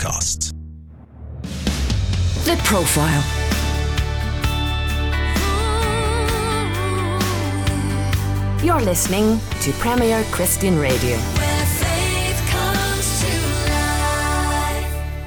Podcast. The Profile. You're listening to Premier Christian Radio.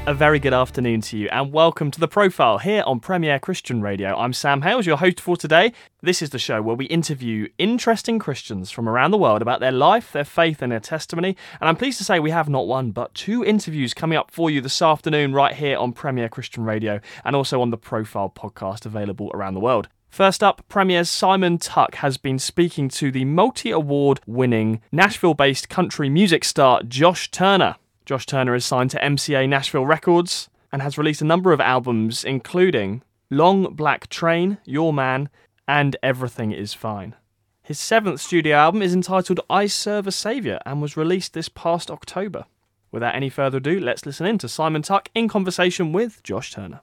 A very good afternoon to you, and welcome to The Profile here on Premier Christian Radio. I'm Sam Hales, your host for today. This is the show where we interview interesting Christians from around the world about their life, their faith, and their testimony. And I'm pleased to say we have not one, but two interviews coming up for you this afternoon, right here on Premier Christian Radio, and also on the Profile podcast available around the world. First up, Premier's Simon Tuck has been speaking to the multi award winning Nashville based country music star Josh Turner. Josh Turner is signed to MCA Nashville Records and has released a number of albums, including Long Black Train, Your Man, and Everything Is Fine. His seventh studio album is entitled I Serve a Saviour and was released this past October. Without any further ado, let's listen in to Simon Tuck in conversation with Josh Turner.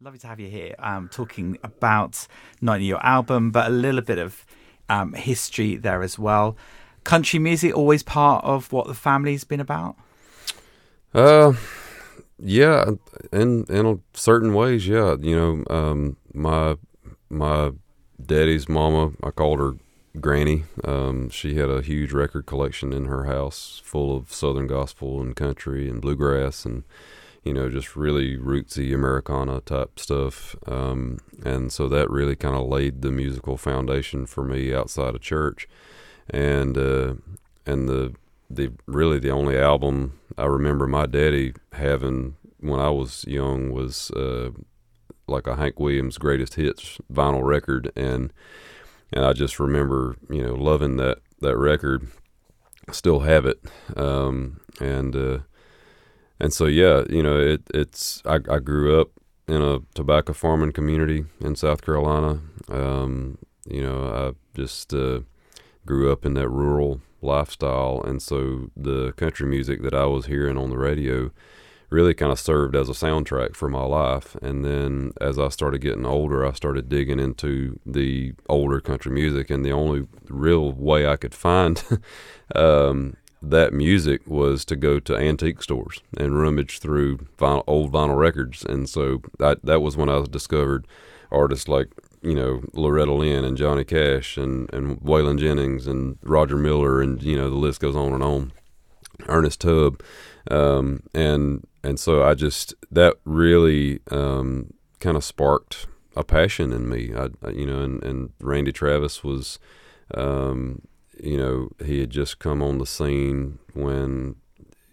Lovely to have you here, um, talking about not only your album, but a little bit of um, history there as well. Country music always part of what the family's been about? Uh, yeah, in in certain ways, yeah. You know, um, my my daddy's mama, I called her Granny. Um, she had a huge record collection in her house, full of Southern gospel and country and bluegrass and you know just really rootsy Americana type stuff. Um, and so that really kind of laid the musical foundation for me outside of church. And uh, and the the really the only album I remember my daddy having when I was young was uh, like a Hank Williams greatest hits vinyl record, and and I just remember you know loving that that record. I still have it, um, and uh, and so yeah, you know it it's I, I grew up in a tobacco farming community in South Carolina. Um, you know I just uh, grew up in that rural lifestyle, and so the country music that I was hearing on the radio really kind of served as a soundtrack for my life. And then as I started getting older, I started digging into the older country music, and the only real way I could find um, that music was to go to antique stores and rummage through vinyl, old vinyl records. And so that that was when I discovered artists like you know Loretta Lynn and Johnny Cash and and Waylon Jennings and Roger Miller and you know the list goes on and on. Ernest Tubb, um, and and so I just that really um, kind of sparked a passion in me. I, I, you know, and, and Randy Travis was, um, you know, he had just come on the scene when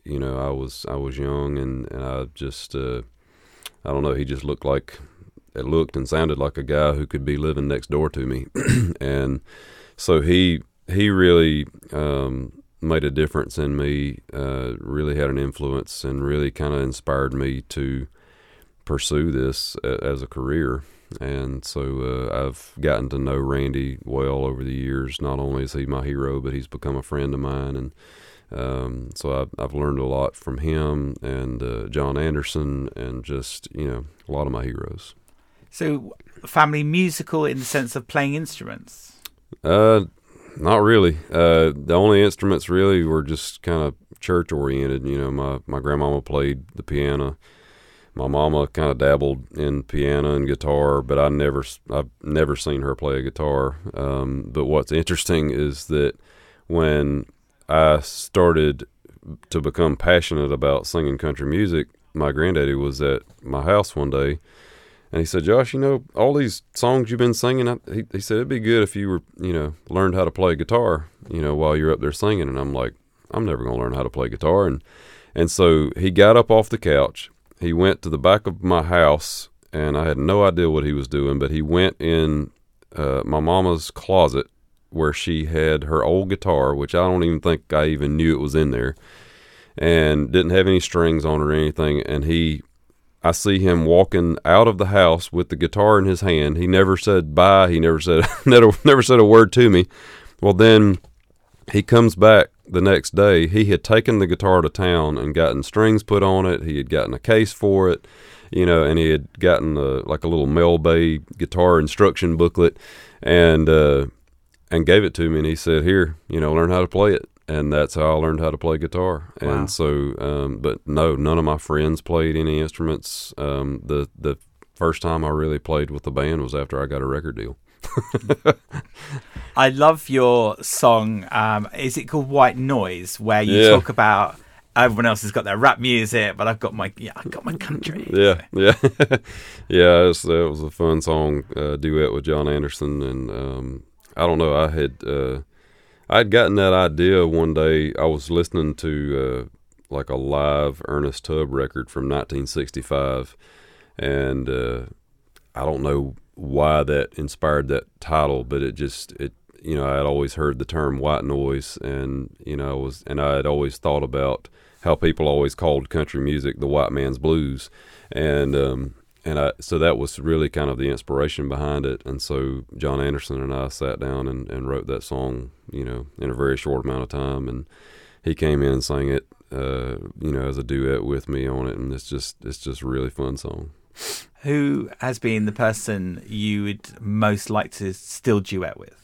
you know I was I was young and, and I just uh, I don't know he just looked like it looked and sounded like a guy who could be living next door to me, and so he he really um, made a difference in me. Uh, really had an influence and really kind of inspired me to pursue this as a career. And so uh, I've gotten to know Randy well over the years. Not only is he my hero, but he's become a friend of mine, and um, so I've, I've learned a lot from him and uh, John Anderson, and just you know a lot of my heroes. So, family musical in the sense of playing instruments? Uh, not really. Uh, the only instruments really were just kind of church oriented. You know, my my grandmama played the piano. My mama kind of dabbled in piano and guitar, but I never I've never seen her play a guitar. Um, but what's interesting is that when I started to become passionate about singing country music, my granddaddy was at my house one day and he said, Josh, you know, all these songs you've been singing, he, he said, it'd be good if you were, you know, learned how to play guitar, you know, while you're up there singing. And I'm like, I'm never going to learn how to play guitar. And, and so he got up off the couch. He went to the back of my house, and I had no idea what he was doing, but he went in uh, my mama's closet where she had her old guitar, which I don't even think I even knew it was in there, and didn't have any strings on it or anything. And he I see him walking out of the house with the guitar in his hand. He never said bye. He never said never never said a word to me. Well, then he comes back the next day. He had taken the guitar to town and gotten strings put on it. He had gotten a case for it, you know, and he had gotten a, like a little Mel Bay guitar instruction booklet, and uh, and gave it to me. And he said, "Here, you know, learn how to play it." And that's how I learned how to play guitar. Wow. And so, um, but no, none of my friends played any instruments. Um, the the first time I really played with the band was after I got a record deal. I love your song. Um, is it called White Noise? Where you Yeah. talk about everyone else has got their rap music, but I've got my yeah, I've got my country. Yeah, yeah, yeah. It was, that was a fun song uh, duet with John Anderson, and um, I don't know. I had uh, I'd gotten that idea one day. I was listening to uh, like a live Ernest Tubb record from 1965, and uh, I don't know why that inspired that title, but it just it you know I had always heard the term white noise, and you know was and I had always thought about how people always called country music the white man's blues, and um, and I so that was really kind of the inspiration behind it, and so John Anderson and I sat down and, and wrote that song, you know, in a very short amount of time, and he came in and sang it, uh, you know, as a duet with me on it, and it's just it's just a really fun song. Who has been the person you would most like to still duet with?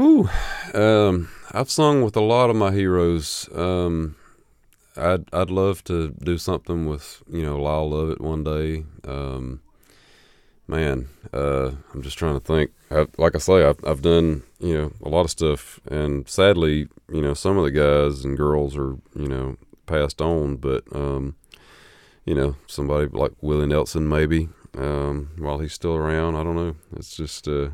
Ooh, um, I've sung with a lot of my heroes. Um, I'd I'd love to do something with you know Lyle Lovett one day. Um, man, uh, I'm just trying to think. I, like I say, I've I've done you know a lot of stuff, and sadly, you know some of the guys and girls are you know passed on, but um, you know somebody like Willie Nelson maybe um, while he's still around. I don't know. It's just uh,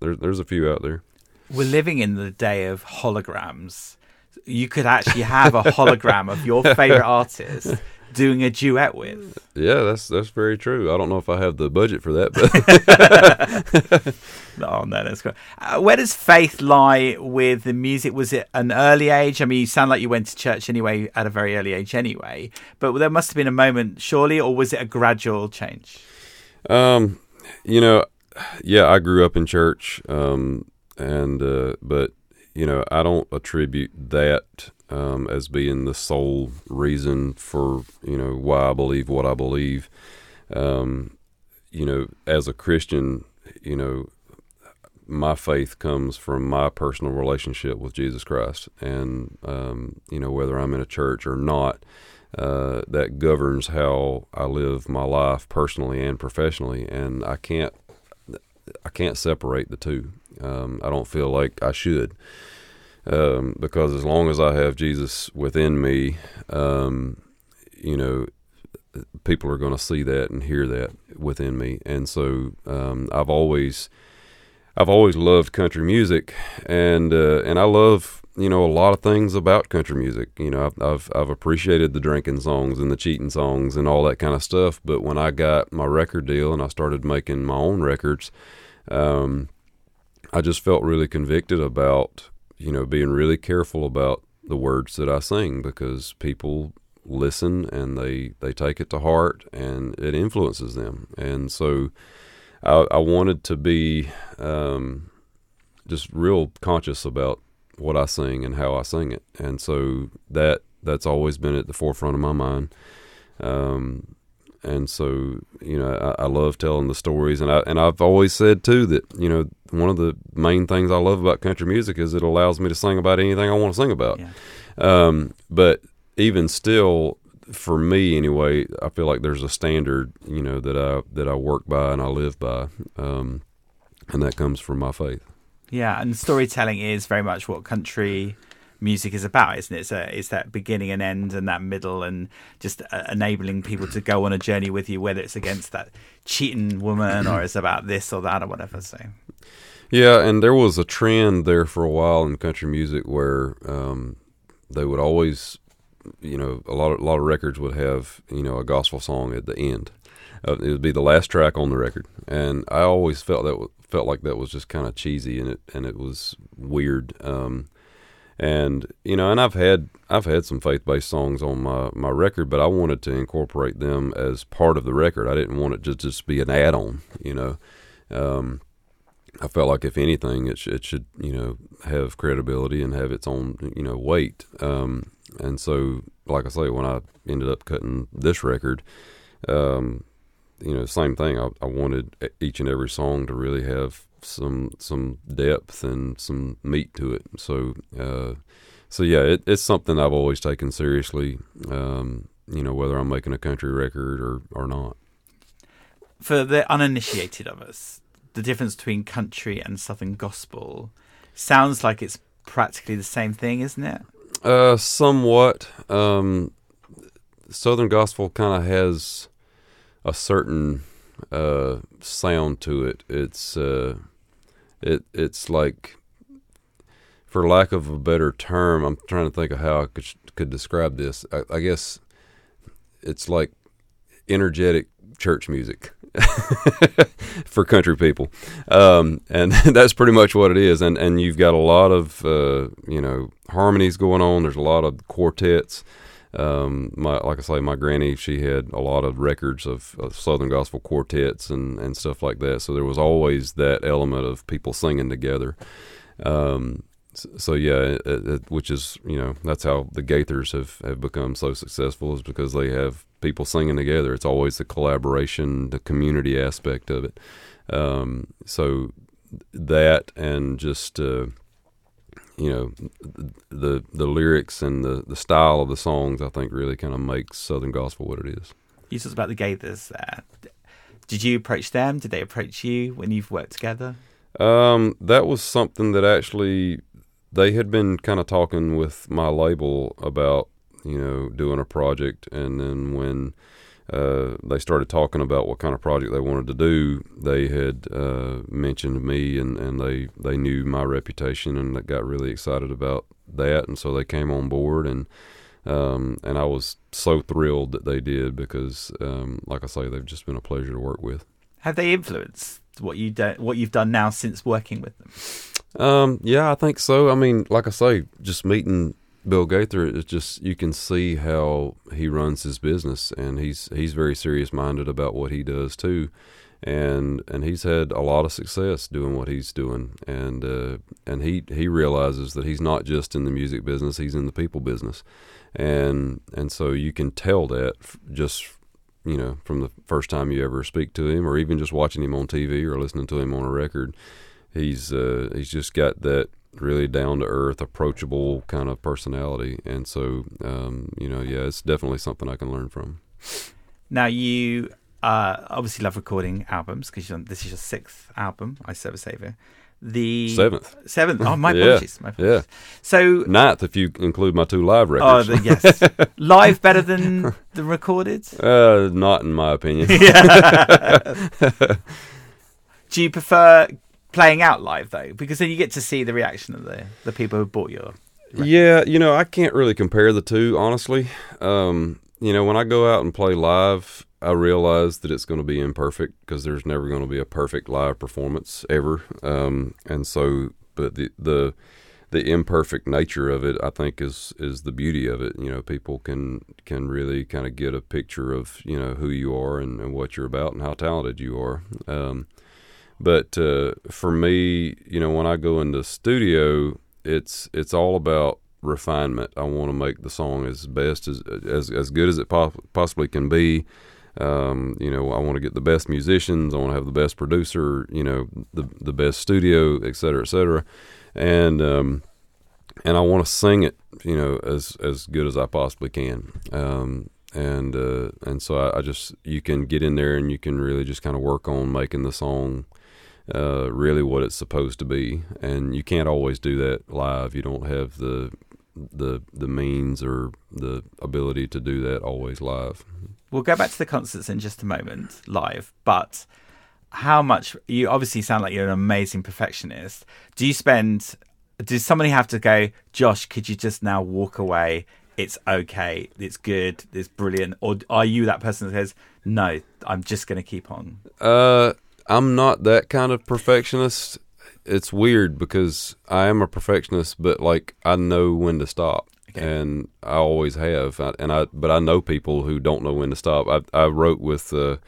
there's there's a few out there. We're living in the day of holograms. You could actually have a hologram of your favorite artist doing a duet with. Yeah, that's that's very true. I don't know if I have the budget for that, but Oh no, that's great. Uh, where does faith lie with the music? Was it an early age? I mean, you sound like you went to church anyway at a very early age, anyway. But there must have been a moment, surely, or was it a gradual change? um, you know, yeah, I grew up in church, um, and uh, but you know, I don't attribute that um, as being the sole reason for you know why I believe what I believe. Um, you know, as a Christian, you know, my faith comes from my personal relationship with Jesus Christ, and um, you know whether I'm in a church or not, uh, that governs how I live my life personally and professionally, and I can't I can't separate the two. Um, I don't feel like I should, um, because as long as I have Jesus within me, um, you know, people are going to see that and hear that within me, and so um, I've always I've always loved country music, and uh, and I love you know a lot of things about country music. You know, I've, I've I've appreciated the drinking songs and the cheating songs and all that kind of stuff. But when I got my record deal and I started making my own records, um, I just felt really convicted about you know being really careful about the words that I sing because people listen and they they take it to heart and it influences them, and so. I, I wanted to be um, just real conscious about what I sing and how I sing it, and so that that's always been at the forefront of my mind. Um, and so you know, I, I love telling the stories, and I and I've always said too that you know one of the main things I love about country music is it allows me to sing about anything I want to sing about. Yeah. Um, but even still, for me anyway, I feel like there's a standard, you know, that I that I work by and I live by, um, and that comes from my faith. Yeah, and storytelling is very much what country music is about, isn't it? It's, a, it's that beginning and end and that middle, and just uh, enabling people to go on a journey with you, whether it's against that cheating woman or it's about this or that or whatever. So, Yeah, and there was a trend there for a while in country music where um, they would always, you know, a lot of a lot of records would have you know a gospel song at the end. Uh, it would be the last track on the record, and I always felt that felt like that was just kind of cheesy and it and it was weird. Um, and you know, and I've had I've had some faith based songs on my my record, but I wanted to incorporate them as part of the record. I didn't want it to just be an add on. You know. Um, I felt like if anything, it, sh- it should you know have credibility and have its own you know weight. Um, and so, like I say, when I ended up cutting this record, um, you know, same thing. I, I wanted each and every song to really have some some depth and some meat to it. So, uh, so yeah, it, it's something I've always taken seriously. Um, you know, whether I'm making a country record or or not. For the uninitiated of us, the difference between country and southern gospel sounds like it's practically the same thing, isn't it? Uh, somewhat. Um, Southern gospel kind of has a certain uh, sound to it. It's uh, it it's like, for lack of a better term, I'm trying to think of how I could could describe this. I, I guess it's like energetic church music. for country people, um, and that's pretty much what it is. And and you've got a lot of uh, you know harmonies going on. There's a lot of quartets. Um, my like I say, my granny she had a lot of records of, of, Southern gospel quartets and and stuff like that. So there was always that element of people singing together. Um, so, so, yeah, it, it, which is you know that's how the Gaithers have have become so successful is because they have people singing together. It's always the collaboration, the community aspect of it. Um, so that and just uh, you know the the lyrics and the the style of the songs, I think really kind of makes Southern gospel what it is. You talked about the Gaithers there. Did you approach them? Did they approach you when you've worked together? Um, that was something that actually they had been kind of talking with my label about you know, doing a project. And then when uh, they started talking about what kind of project they wanted to do, they had uh, mentioned me, and, and they they knew my reputation, and they got really excited about that, and so they came on board, and um, and I was so thrilled that they did because, um, like I say, they've just been a pleasure to work with. Have they influenced what you do, what you've done now since working with them? Um, yeah, I think so. I mean, like I say, just meeting Bill Gaither is just you can see how he runs his business, and he's he's very serious minded about what he does too, and and he's had a lot of success doing what he's doing, and uh, and he he realizes that he's not just in the music business, he's in the people business, and and so you can tell that just you know from the first time you ever speak to him, or even just watching him on TV or listening to him on a record, he's uh, he's just got that really down to earth, approachable kind of personality. And so, um, you know, yeah, it's definitely something I can learn from. Now, you uh, obviously love recording albums because this is your sixth album, I Serve a Savior. The seventh, seventh. Oh, my apologies. yeah. My apologies. Yeah. So ninth, if you include my two live records. Oh, the, yes. live better than the recorded? Uh, not in my opinion. Do you prefer playing out live though, because then you get to see the reaction of the the people who bought your. Record. Yeah, you know, I can't really compare the two, honestly. Um, you know, when I go out and play live, I realize that it's going to be imperfect because there's never going to be a perfect live performance ever. Um, and so, but the the the imperfect nature of it, I think, is is the beauty of it. You know, people can can really kind of get a picture of you know who you are and, and what you're about and how talented you are. Um, but uh, for me, you know, when I go in the studio, it's it's all about refinement. I want to make the song as best as as as good as it po- possibly can be. Um, you know, I want to get the best musicians. I want to have the best producer. You know, the the best studio, et cetera, et cetera, and um, and I want to sing it. You know, as as good as I possibly can. Um, and uh, and so I, I, just you can get in there and you can really just kind of work on making the song uh, really what it's supposed to be, and you can't always do that live. You don't have the the the means or the ability to do that always live. We'll go back to the concerts in just a moment, live. But how much you obviously sound like you're an amazing perfectionist. Do you spend? Does somebody have to go, Josh? Could you just now walk away? It's okay. It's good. It's brilliant. Or are you that person that says, "No, I'm just going to keep on"? Uh, I'm not that kind of perfectionist. It's weird because I am a perfectionist, but like I know when to stop, okay. and I always have. and I, but I know people who don't know when to stop. I, I wrote with uh,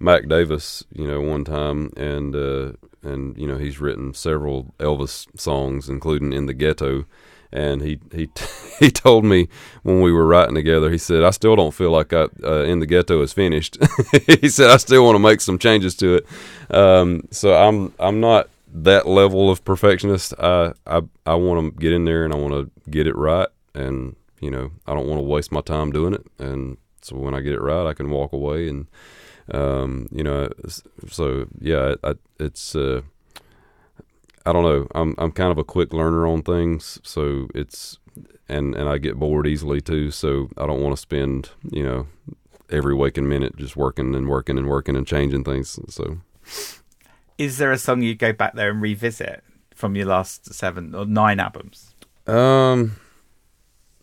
Mac Davis, you know, one time, and uh, and you know he's written several Elvis songs, including "In the Ghetto." And he he he told me when we were writing together. He said, "I still don't feel like I, uh, in the ghetto is finished." he said, "I still want to make some changes to it." Um, so I'm I'm not that level of perfectionist. I I I want to get in there and I want to get it right, and you know I don't want to waste my time doing it. And so when I get it right, I can walk away and um, you know. So yeah, I, it's. Uh, I don't know. I'm I'm kind of a quick learner on things, so it's and and I get bored easily too. So I don't want to spend you know every waking minute just working and working and working and changing things. So, is there a song you go back there and revisit from your last seven or nine albums? Um,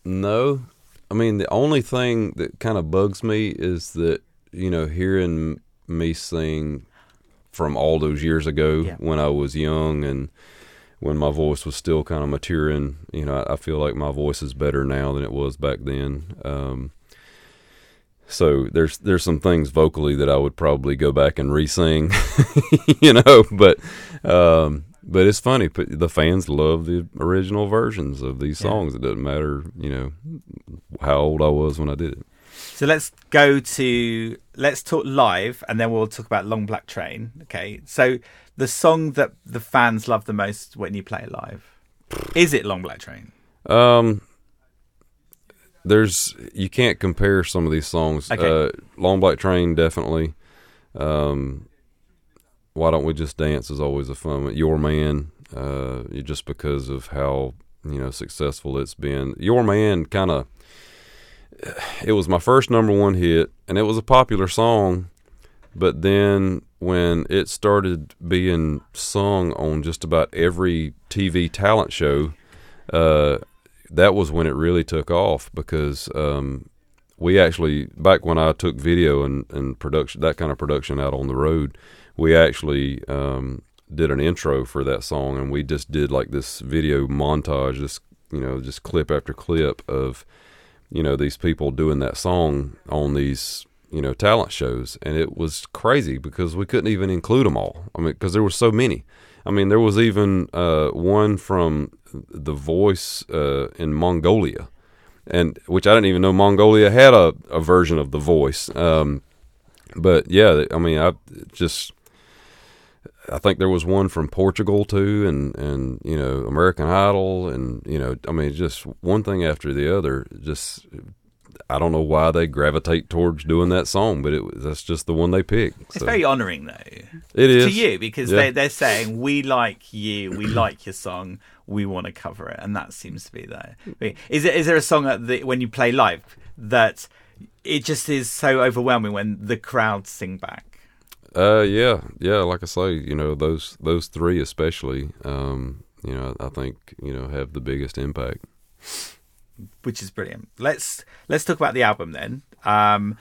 no. I mean, the only thing that kind of bugs me is that you know hearing me sing from all those years ago yeah. when I was young and when my voice was still kind of maturing. You know, I, I, feel like my voice is better now than it was back then. Um, so there's there's some things vocally that I would probably go back and re-sing, you know. But um, but it's funny. But The fans love the original versions of these songs. Yeah. It doesn't matter, you know, how old I was when I did it. So let's go to let's talk live, and then we'll talk about Long Black Train. Okay. So the song that the fans love the most when you play it live is it Long Black Train? Um, there's you can't compare some of these songs. Okay. Uh, Long Black Train definitely. Um, why don't we just dance is always a fun one. Your Man, uh, just because of how you know successful it's been. Your Man kind of it was my first number one hit, and it was a popular song. But then when it started being sung on just about every TV talent show, uh, that was when it really took off because um, we actually back when I took video and, and production that kind of production out on the road, we actually um, did an intro for that song and we just did like this video montage, this you know just clip after clip of you know these people doing that song on these you know talent shows and it was crazy because we couldn't even include them all. I mean because there were so many. I mean there was even uh, one from the voice uh, in mongolia and which i didn't even know mongolia had a, a version of the voice. Um, but yeah i mean i just I think there was one from Portugal too, and and you know American Idol, and you know I mean just one thing after the other. Just I don't know why they gravitate towards doing that song, but it that's just the one they pick. So. It's very honouring though. It is to you because yeah. they they're saying we like you, we like your song, we want to cover it, and that seems to be there. Is it is there a song that the, when you play live that it just is so overwhelming when the crowd sing back? Uh, yeah, yeah. Like I say, you know those those three especially, um, you know, I think you know have the biggest impact. Which is brilliant. Let's let's talk about the album then. Um,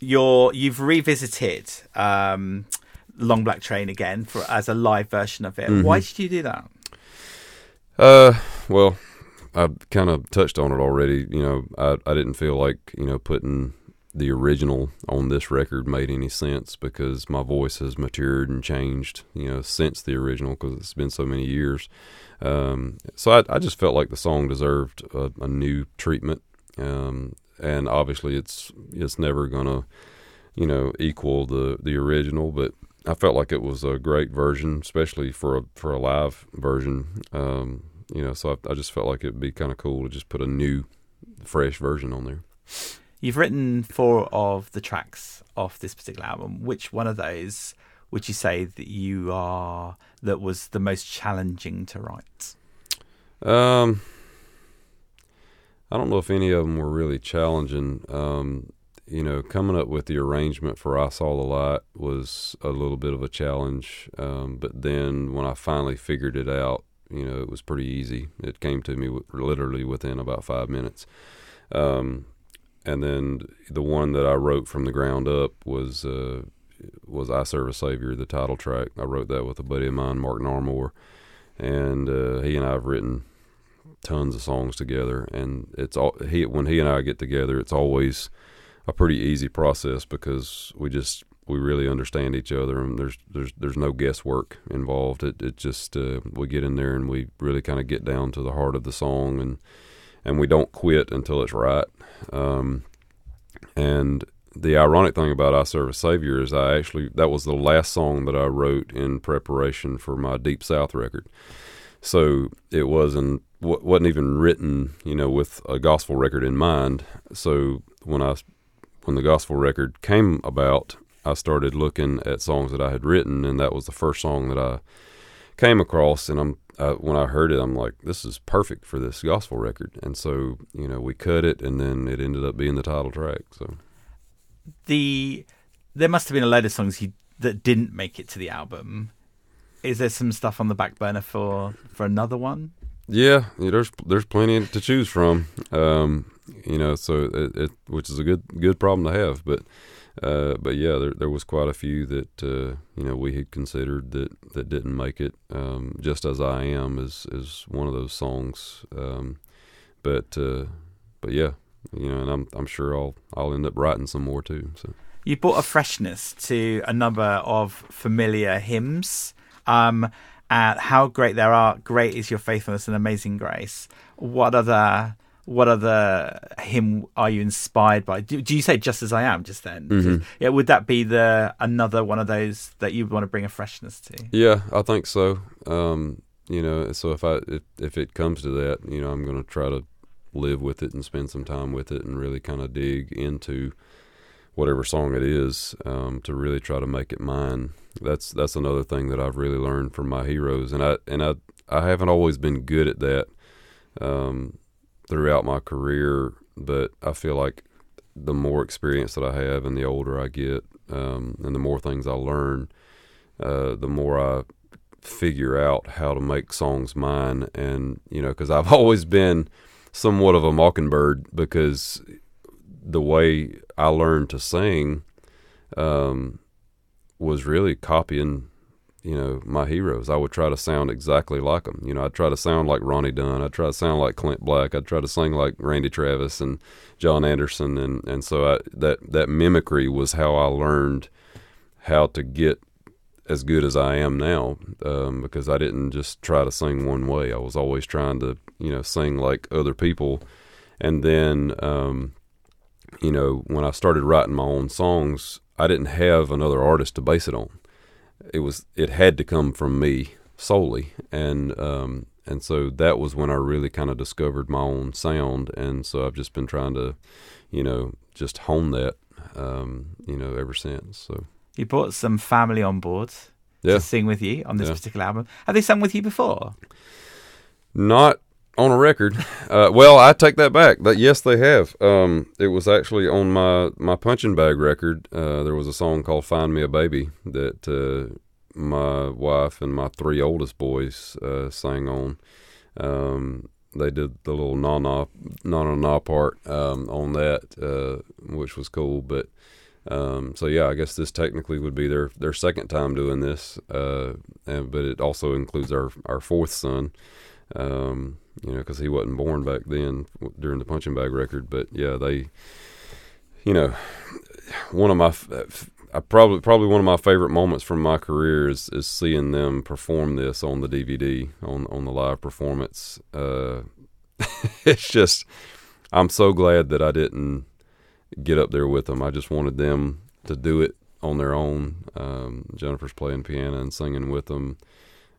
you're you've revisited um, Long Black Train again for as a live version of it. Mm-hmm. Why did you do that? Uh, well, I kind of touched on it already. You know, I I didn't feel like you know putting the original on this record made any sense because my voice has matured and changed, you know, since the original because it's been so many years. Um, so I, I, just felt like the song deserved a, a new treatment, um, and obviously it's it's never gonna, you know, equal the the original, but I felt like it was a great version, especially for a for a live version. Um, you know, so I, I just felt like it'd be kind of cool to just put a new, fresh version on there. You've written four of the tracks off this particular album. Which one of those would you say that you are that was the most challenging to write? Um, I don't know if any of them were really challenging. Um, you know, coming up with the arrangement for "I Saw the Light" was a little bit of a challenge. Um, but then when I finally figured it out, you know, it was pretty easy. It came to me w- literally within about five minutes. Um, and then the one that I wrote from the ground up was uh, was "I Serve a Savior," the title track. I wrote that with a buddy of mine, Mark Narmore, and uh, he and I have written tons of songs together. And it's all he when he and I get together, it's always a pretty easy process because we just we really understand each other and there's there's there's no guesswork involved. It it just uh, we get in there and we really kind of get down to the heart of the song and and we don't quit until it's right. Um, and the ironic thing about I Serve a Savior is I actually that was the last song that I wrote in preparation for my Deep South record. So it wasn't wasn't even written, you know, with a gospel record in mind. So when I when the gospel record came about, I started looking at songs that I had written, and that was the first song that I came across. And I'm uh, when I heard it, I'm like, this is perfect for this gospel record. And so you know, we cut it, and then it ended up being the title track. So the there must have been a load of songs you, that didn't make it to the album. Is there some stuff on the back burner for for another one? Yeah, yeah there's there's plenty to choose from. Um, you know, so it, it, which is a good good problem to have. But uh, but yeah, there there was quite a few that uh, you know we had considered that that didn't make it. Um, Just as I am is is one of those songs. Um, but uh, but yeah, you know, and I'm I'm sure I'll I'll end up writing some more too. So you brought a freshness to a number of familiar hymns. Um, at how great thou art, great is your faithfulness and amazing grace. What other what other hymn are you inspired by? Do, do you say "Just as I Am" just then? Mm-hmm. Yeah, would that be the another one of those that you want to bring a freshness to? Yeah, I think so. Um, you know, so if I if if it comes to that, you know, I'm going to try to live with it and spend some time with it and really kind of dig into whatever song it is um, to really try to make it mine. That's that's another thing that I've really learned from my heroes, and I and I I haven't always been good at that um, throughout my career, but I feel like the more experience that I have and the older I get, um, and the more things I learn, uh, the more I figure out how to make songs mine. And you know, because I've always been somewhat of a mockingbird because the way I learned to sing um, was really copying, you know, my heroes. I would try to sound exactly like them. You know, I'd try to sound like Ronnie Dunn. I'd try to sound like Clint Black. I'd try to sing like Randy Travis and John Anderson. And, and so I, that, that mimicry was how I learned how to get as good as I am now um, because I didn't just try to sing one way. I was always trying to, you know, sing like other people. And then, um, you know, when I started writing my own songs, I didn't have another artist to base it on. It was it had to come from me solely, and um, and so that was when I really kind of discovered my own sound, and so I've just been trying to, you know, just hone that, um, you know, ever since. So you brought some family on board yeah. to sing with you on this Yeah. particular album. Have they sung with you before? Not on a record. Uh, well, I take that back. But yes, they have. Um, it was actually on my my punching bag record. Uh, there was a song called "Find Me a Baby" that uh, my wife and my three oldest boys uh, sang on. Um, they did the little na na na na na part um, on that, uh, which was cool. But um, so yeah, I guess this technically would be their their second time doing this, uh, and, but it also includes our our fourth son um, you know, because he wasn't born back then during the punching bag record. But yeah, they, you know, one of my, f- I probably probably one of my favorite moments from my career is is seeing them perform this on the DVD on on the live performance. Uh, it's just, I'm so glad that I didn't get up there with them. I just wanted them to do it on their own. Um, Jennifer's playing piano and singing with them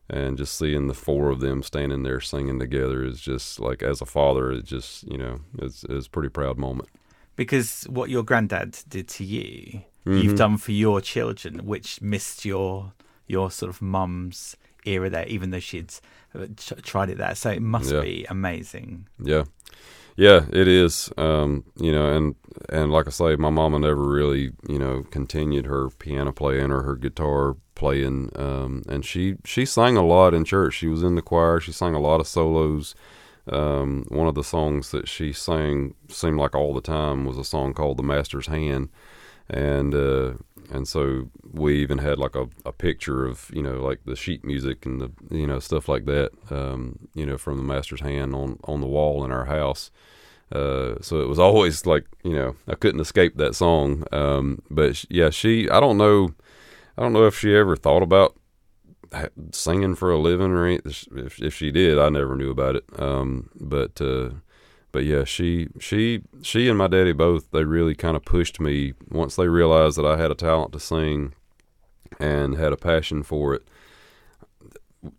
and just seeing the four of them standing there singing together is just like as a father it just you know it's, it's a pretty proud moment Because what your granddad did to you, Mhm. you've done for your children, which missed your your sort of mum's era there, even though she'd uh, tried it there. So it must Yeah. be amazing. yeah yeah it is um you know and and like i say my mama never really you know continued her piano playing or her guitar playing um and she she sang a lot in church. She was in the choir. She sang a lot of solos. Um one of the songs that she sang seemed like all the time was a song called the master's hand and uh and so we even had like a, a picture of you know like the sheet music and the you know stuff like that um you know from the master's hand on on the wall in our house. Uh so it was always like you know i couldn't escape that song. Um but yeah she i don't know i don't know if she ever thought about singing for a living or anything if, if she did i never knew about it. Um but uh but yeah, she she she and my daddy both they really kind of pushed me once they realized that I had a talent to sing and had a passion for it.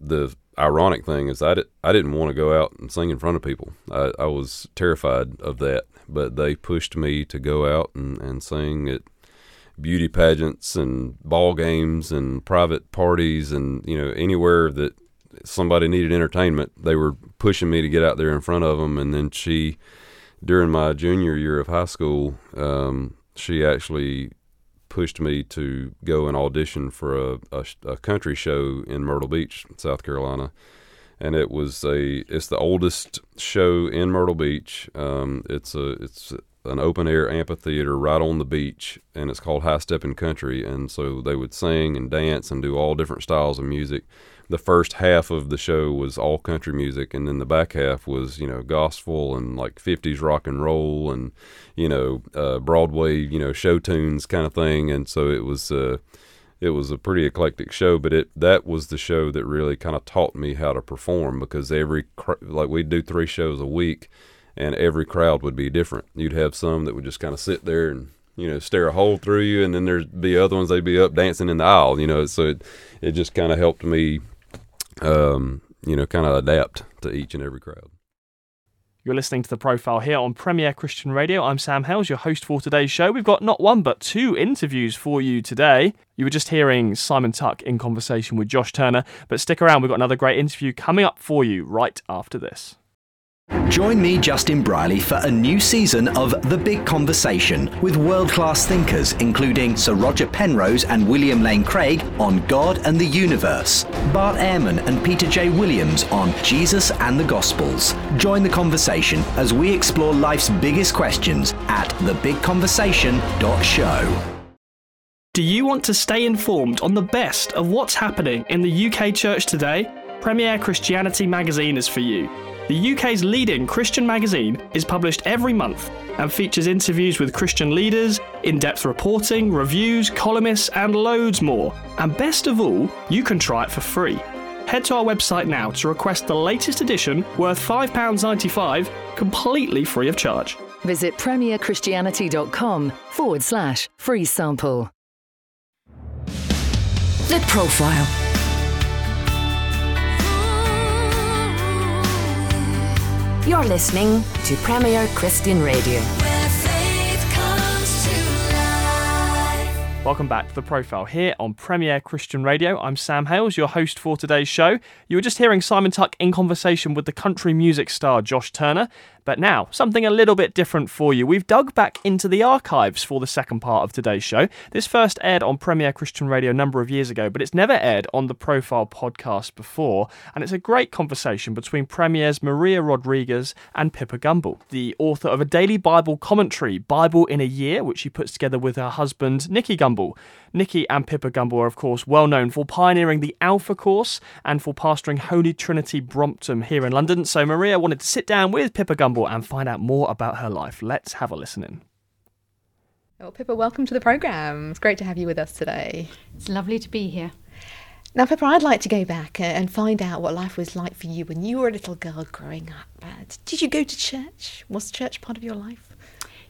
The ironic thing is I, did, I didn't want to go out and sing in front of people. I, I was terrified of that, but they pushed me to go out and, and sing at beauty pageants and ball games and private parties and you know anywhere that somebody needed entertainment they were pushing me to get out there in front of them and then she during my junior year of high school um, she actually pushed me to go and audition for a, a, a country show in Myrtle Beach, South Carolina, and it was a it's the oldest show in Myrtle Beach. Um, it's a it's an open air amphitheater right on the beach, and it's called High Stepping Country. And so they would sing and dance and do all different styles of music. The first half of the show was all country music, and then the back half was you know gospel and like '50s rock and roll and you know uh, Broadway you know show tunes kind of thing. And so it was. Uh, it was a pretty eclectic show, but it that was the show that really kind of taught me how to perform because every like we'd do three shows a week, and every crowd would be different. You'd have some that would just kind of sit there and you know stare a hole through you, and then there'd be other ones they'd be up dancing in the aisle. You know, so it it just kind of helped me, um, you know, kind of adapt to each and every crowd. You're listening to the profile here on Premier Christian Radio. I'm Sam Hales, your host for today's show. We've got not one but two interviews for you today. You were just hearing Simon Tuck in conversation with Josh Turner, but stick around, we've got another great interview coming up for you right after this. Join me, Justin Brierley, for a new season of The Big Conversation with world class thinkers, including Sir Roger Penrose and William Lane Craig on God and the Universe, Bart Ehrman and Peter J. Williams on Jesus and the Gospels. Join the conversation as we explore life's biggest questions at thebigconversation.show. Do you want to stay informed on the best of what's happening in the UK church today? Premier Christianity magazine is for you. The UK's leading Christian magazine is published every month and features interviews with Christian leaders, in depth reporting, reviews, columnists, and loads more. And best of all, you can try it for free. Head to our website now to request the latest edition worth £5.95 completely free of charge. Visit premierchristianity.com forward slash free sample. The Profile. You're listening to Premier Christian Radio. Welcome back to The Profile here on Premier Christian Radio. I'm Sam Hales, your host for today's show. You were just hearing Simon Tuck in conversation with the country music star Josh Turner. But now, something a little bit different for you. We've dug back into the archives for the second part of today's show. This first aired on Premier Christian Radio a number of years ago, but it's never aired on the Profile podcast before. And it's a great conversation between Premier's Maria Rodriguez and Pippa Gumbel, the author of a daily Bible commentary, Bible in a Year, which she puts together with her husband, Nicky Gumbel. Nicky and Pippa Gumbel are, of course, well known for pioneering the Alpha course and for pastoring Holy Trinity Brompton here in London. So Maria wanted to sit down with Pippa Gumbel and find out more about her life. Let's have a listen in. Well, Pippa, welcome to the programme. It's great to have you with us today. It's lovely to be here. Now, Pippa, I'd like to go back uh, and find out what life was like for you when you were a little girl growing up. Uh, did you go to church? Was church part of your life?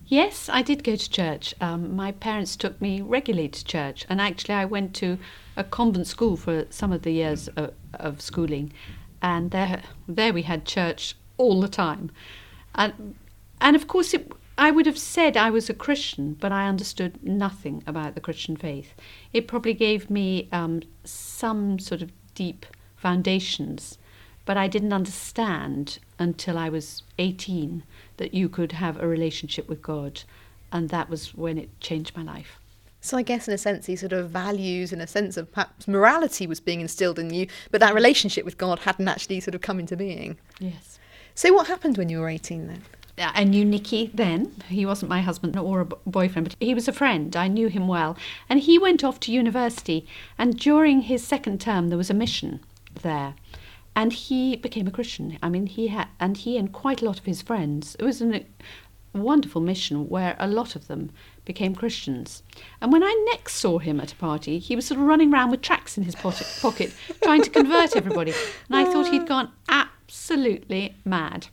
Yes, I did go to church. Um, my parents took me regularly to church, and actually, I went to a convent school for some of the years of, of schooling, and there, there we had church all the time, and and of course, it, I would have said I was a Christian, but I understood nothing about the Christian faith. It probably gave me um, some sort of deep foundations, but I didn't understand until I was eighteen that you could have a relationship with God. And that was when it changed my life. So I guess in a sense these sort of values and a sense of perhaps morality was being instilled in you, but that relationship with God hadn't actually sort of come into being. Yes. So what happened when you were 18 then? I knew Nicky then. He wasn't my husband or a boyfriend, but he was a friend. I knew him well. And he went off to university. And during his second term, there was a mission there and he became a Christian. I mean, he had, and he and quite a lot of his friends. It was a wonderful mission where a lot of them became Christians. And when I next saw him at a party, he was sort of running around with tracts in his pocket, trying to convert everybody. And I thought he'd gone absolutely mad.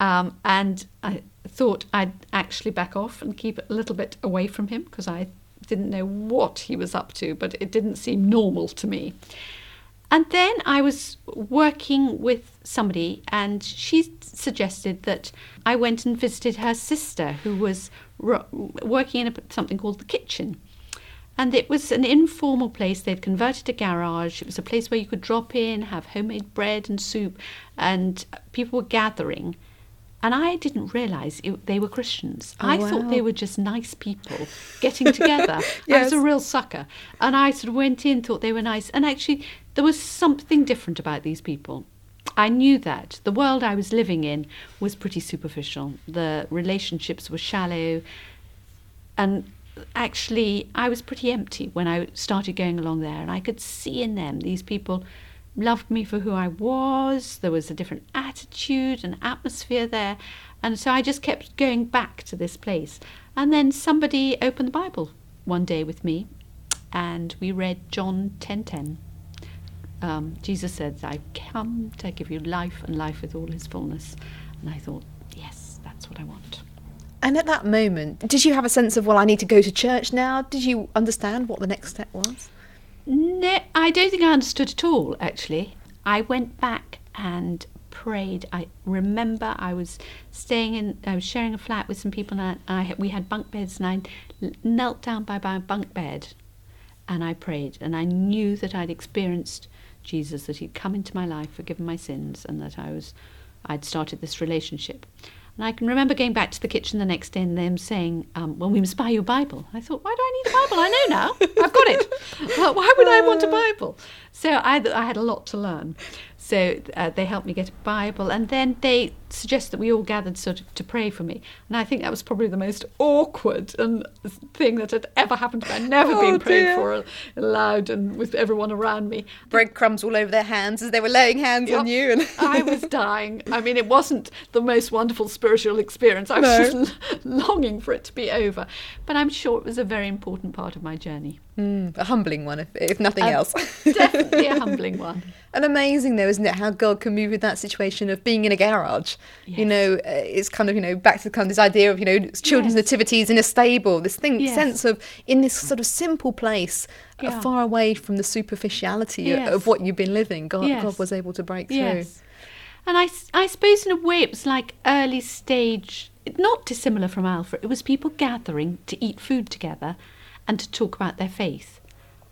Um, and I thought I'd actually back off and keep a little bit away from him because I didn't know what he was up to, but it didn't seem normal to me. And then I was working with somebody, and she suggested that I went and visited her sister, who was ro- working in a, something called the kitchen. And it was an informal place. They'd converted a garage. It was a place where you could drop in, have homemade bread and soup, and people were gathering. And I didn't realise they were Christians. Oh, I thought they were just nice people getting together. I was a real sucker. And I sort of went in, thought they were nice. And actually, there was something different about these people. I knew that. The world I was living in was pretty superficial. The relationships were shallow. And actually, I was pretty empty when I started going along there. And I could see in them these people loved me for who I was. There was a different attitude and atmosphere there. And so I just kept going back to this place. And then somebody opened the Bible one day with me, and we read John 10:10. Um, Jesus said, "I come to give you life and life with all His fullness." And I thought, yes, that's what I want. And at that moment, did you have a sense of, well, I need to go to church now? Did you understand what the next step was? No, I don't think I understood at all, actually. I went back and prayed. I remember I was staying in, I was sharing a flat with some people, and I, I, we had bunk beds, and I knelt down by my bunk bed and I prayed. And I knew that I'd experienced Jesus, that He'd come into my life, forgiven my sins, and that I was, I'd started this relationship. And I can remember going back to the kitchen the next day and them saying, um, Well, we must buy you a Bible. I thought, Why do I need a Bible? I know now. I've got it. Uh, Why would I want a Bible? So I, I had a lot to learn. So uh, they helped me get a Bible. And then they suggested that we all gathered sort of to pray for me. And I think that was probably the most awkward and thing that had ever happened to me. I'd never Oh, been prayed dear. for loud and with everyone around me. Breadcrumbs all over their hands as they were laying hands on you. And I was dying. I mean, it wasn't the most wonderful spiritual experience. I was No. just longing for it to be over. But I'm sure it was a very important part of my journey. A humbling one, if, if nothing Um, else. Definitely a humbling one. And amazing, though, isn't it, how God can move with that situation of being in a garage? You know, uh, it's kind of, you know, back to kind of this idea of, you know, children's Yes. nativities in a stable, this thing, Yes. sense of in this sort of simple place, uh, far away from the superficiality o- Yes. of what you've been living, God, Yes. God was able to break through. Yes. And I suppose in a way it was like early stage, not dissimilar from Alpha. It was people gathering to eat food together and to talk about their faith.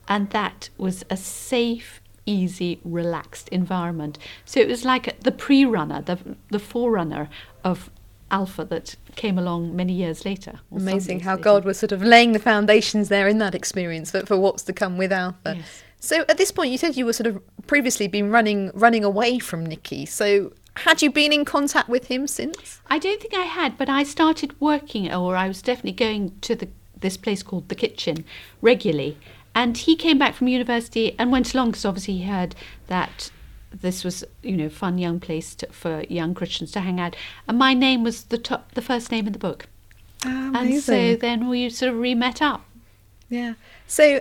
And that was a safe, easy, relaxed environment. So it was like the pre-runner, the, the forerunner of Alpha that came along many years later. Amazing how later. God was sort of laying the foundations there in that experience for, for what's to come with Alpha. Yes. So at this point, you said you were sort of previously been running running away from Nicky. So had you been in contact with him since? I don't think I had, but I started working, or I was definitely going to the this place called the Kitchen regularly. And he came back from university and went along because obviously he heard that this was, you know, fun young place to, for young Christians to hang out. And my name was the top, the first name in the book. Ah, and so then we sort of re-met up. Yeah. So,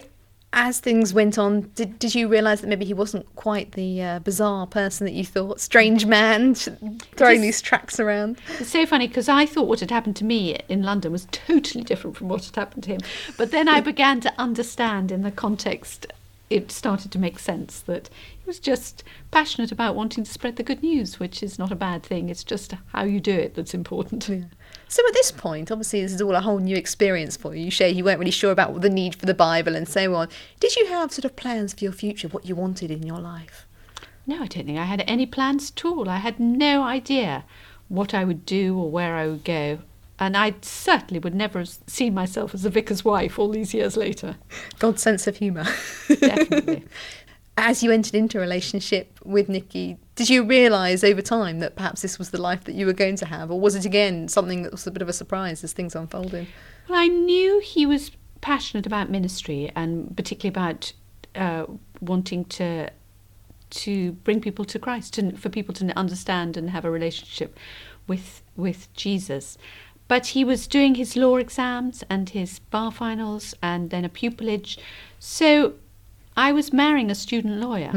as things went on, did, did you realise that maybe he wasn't quite the uh, bizarre person that you thought? Strange man throwing these tracts around. It's so funny because I thought what had happened to me in London was totally different from what had happened to him. But then I began to understand in the context, it started to make sense that he was just passionate about wanting to spread the good news, which is not a bad thing. It's just how you do it that's important. So, at this point, obviously, this is all a whole new experience for you. You share you weren't really sure about the need for the Bible and so on. Did you have sort of plans for your future, what you wanted in your life? No, I don't think I had any plans at all. I had no idea what I would do or where I would go. And I certainly would never have seen myself as a vicar's wife all these years later. God's sense of humour. Definitely. As you entered into a relationship with Nicky, did you realise over time that perhaps this was the life that you were going to have? Or was it again something that was a bit of a surprise as things unfolded? Well, I knew he was passionate about ministry and particularly about uh, wanting to to bring people to Christ, and for people to understand and have a relationship with with Jesus. But he was doing his law exams and his bar finals and then a pupillage. So I was marrying a student lawyer.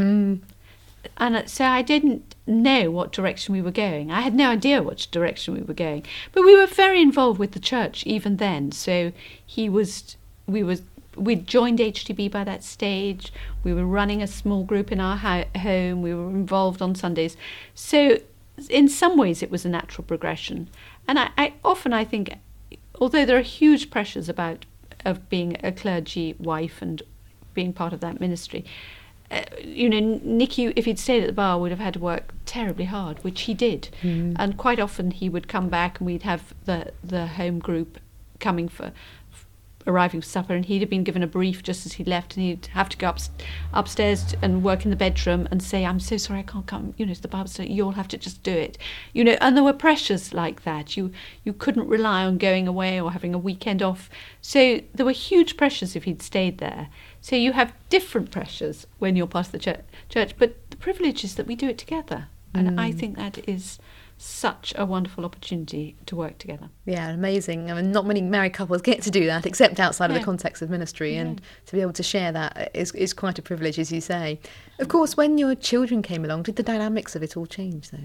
and uh, so I didn't know what direction we were going. I had no idea which direction we were going, but we were very involved with the church even then. So he was, we was, we'd joined HTB by that stage. We were running a small group in our ho- home. We were involved on Sundays. So in some ways, it was a natural progression. And I, I often I think, although there are huge pressures about of being a clergy wife and being part of that ministry uh, you know, Nicky, if he'd stayed at the bar, would have had to work terribly hard, which he did. Mm. And quite often he would come back and we'd have the, the home group coming for, arriving for supper, and he'd have been given a brief just as he left, and he'd have to go up, upstairs and work in the bedroom and say, "I'm so sorry, I can't come." You know, to the Bible study, you'll have to just do it. You know, and there were pressures like that. You you couldn't rely on going away or having a weekend off. So there were huge pressures if he'd stayed there. So you have different pressures when you're part of the church, church but the privilege is that we do it together. And mm. I think that is such a wonderful opportunity to work together. Yeah, amazing. I mean, not many married couples get to do that except outside yeah. of the context of ministry, yeah. and to be able to share that is, is quite a privilege, as you say. Of course, when your children came along, did the dynamics of it all change, though?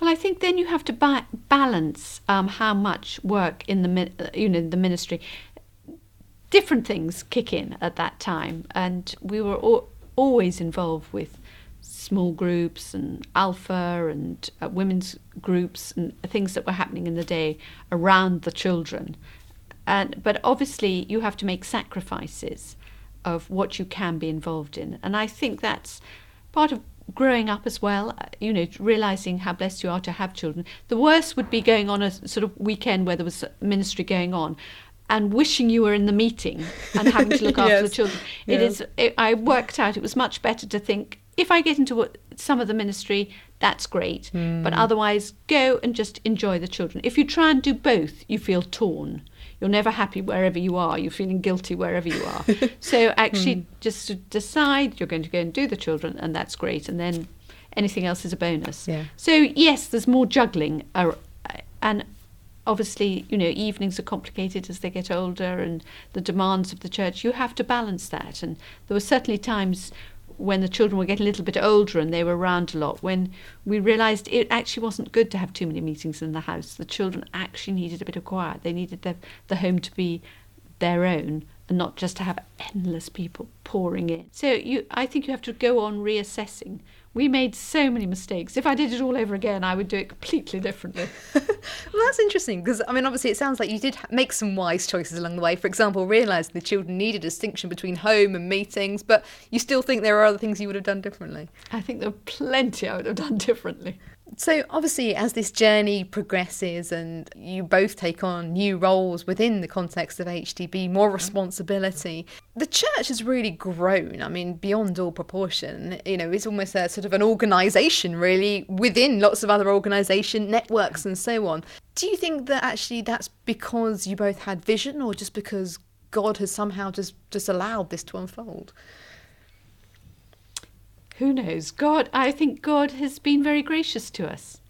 Well, I think then you have to ba- balance um, how much work in the you know the ministry different things kick in at that time, and we were al- always involved with small groups and alpha and uh, women's groups and things that were happening in the day around the children. And but obviously you have to make sacrifices of what you can be involved in, and I think that's part of growing up as well, uh, you know, realizing how blessed you are to have children. The worst would be going on a sort of weekend where there was ministry going on and wishing you were in the meeting and having to look after yes. the children. It yes. is. It, I worked out it was much better to think if I get into some of the ministry, that's great. Mm. But otherwise, go and just enjoy the children. If you try and do both, you feel torn. You're never happy wherever you are. You're feeling guilty wherever you are. so actually, mm. just decide you're going to go and do the children, and that's great. And then anything else is a bonus. Yeah. So yes, there's more juggling, uh, and obviously, you know, evenings are complicated as they get older and the demands of the church. You have to balance that. And there were certainly times when the children were getting a little bit older and they were around a lot when we realized it actually wasn't good to have too many meetings in the house. The children actually needed a bit of quiet. They needed the, the home to be their own and not just to have endless people pouring in. So you I think you have to go on reassessing we made so many mistakes. If I did it all over again, I would do it completely differently. well, that's interesting because, I mean, obviously, it sounds like you did make some wise choices along the way. For example, realising the children needed a distinction between home and meetings, but you still think there are other things you would have done differently. I think there are plenty I would have done differently. So, obviously, as this journey progresses and you both take on new roles within the context of HTB, more mm-hmm. responsibility, the church has really grown. I mean, beyond all proportion. You know, it's almost a sort of an organisation, really, within lots of other organisation networks and so on. Do you think that actually that's because you both had vision or just because God has somehow just, just allowed this to unfold? Who knows? God, I think God has been very gracious to us.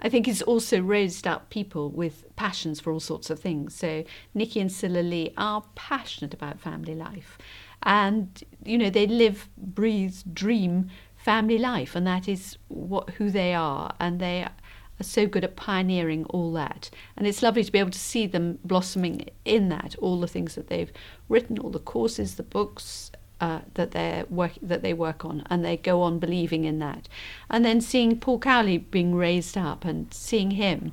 I think He's also raised up people with passions for all sorts of things. So Nicky and Sila Lee are passionate about family life, and you know they live, breathe, dream family life, and that is what who they are, and they are so good at pioneering all that. And it's lovely to be able to see them blossoming in that, all the things that they've written, all the courses, the books, uh, that they work that they work on, and they go on believing in that. And then seeing Paul Cowley being raised up and seeing him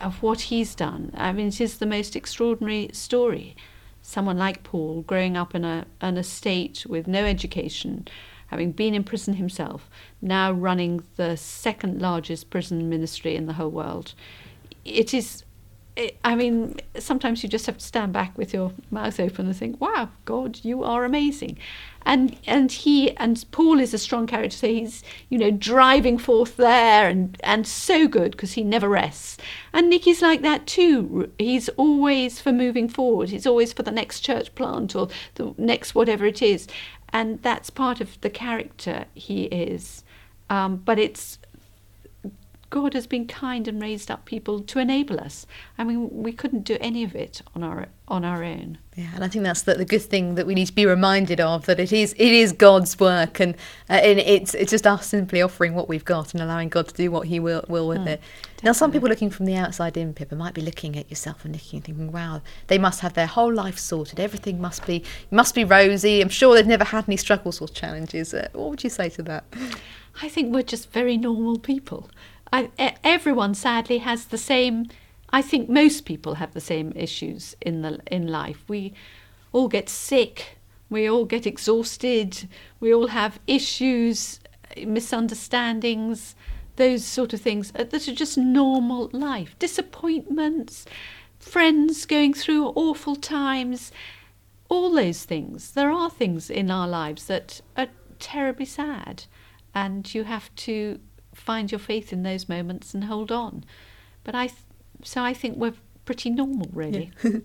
of what he's done. I mean, it is the most extraordinary story. Someone like Paul growing up in a an estate with no education, having been in prison himself, now running the second largest prison ministry in the whole world. It is I mean, sometimes you just have to stand back with your mouth open and think, "Wow, God, you are amazing," and and he and Paul is a strong character, so he's you know driving forth there and and so good because he never rests. And Nicky's like that too. He's always for moving forward. He's always for the next church plant or the next whatever it is, and that's part of the character he is. Um, but it's God has been kind and raised up people to enable us. I mean, we couldn't do any of it on our on our own. Yeah, and I think that's the, the good thing that we need to be reminded of that it is it is God's work, and uh, and it's it's just us simply offering what we've got and allowing God to do what He will will with Mm, it. Now, some people looking from the outside in, Pippa, might be looking at yourself and looking and thinking, "Wow, they must have their whole life sorted. Everything must be must be rosy. I'm sure they've never had any struggles or challenges." Uh, what would you say to that? I think we're just very normal people. I, everyone sadly has the same. I think most people have the same issues in the in life. We all get sick. We all get exhausted. We all have issues, misunderstandings, those sort of things uh, that are just normal life. Disappointments, friends going through awful times, all those things. There are things in our lives that are terribly sad, and you have to find your faith in those moments and hold on. But I, th- so I think we're pretty normal, really.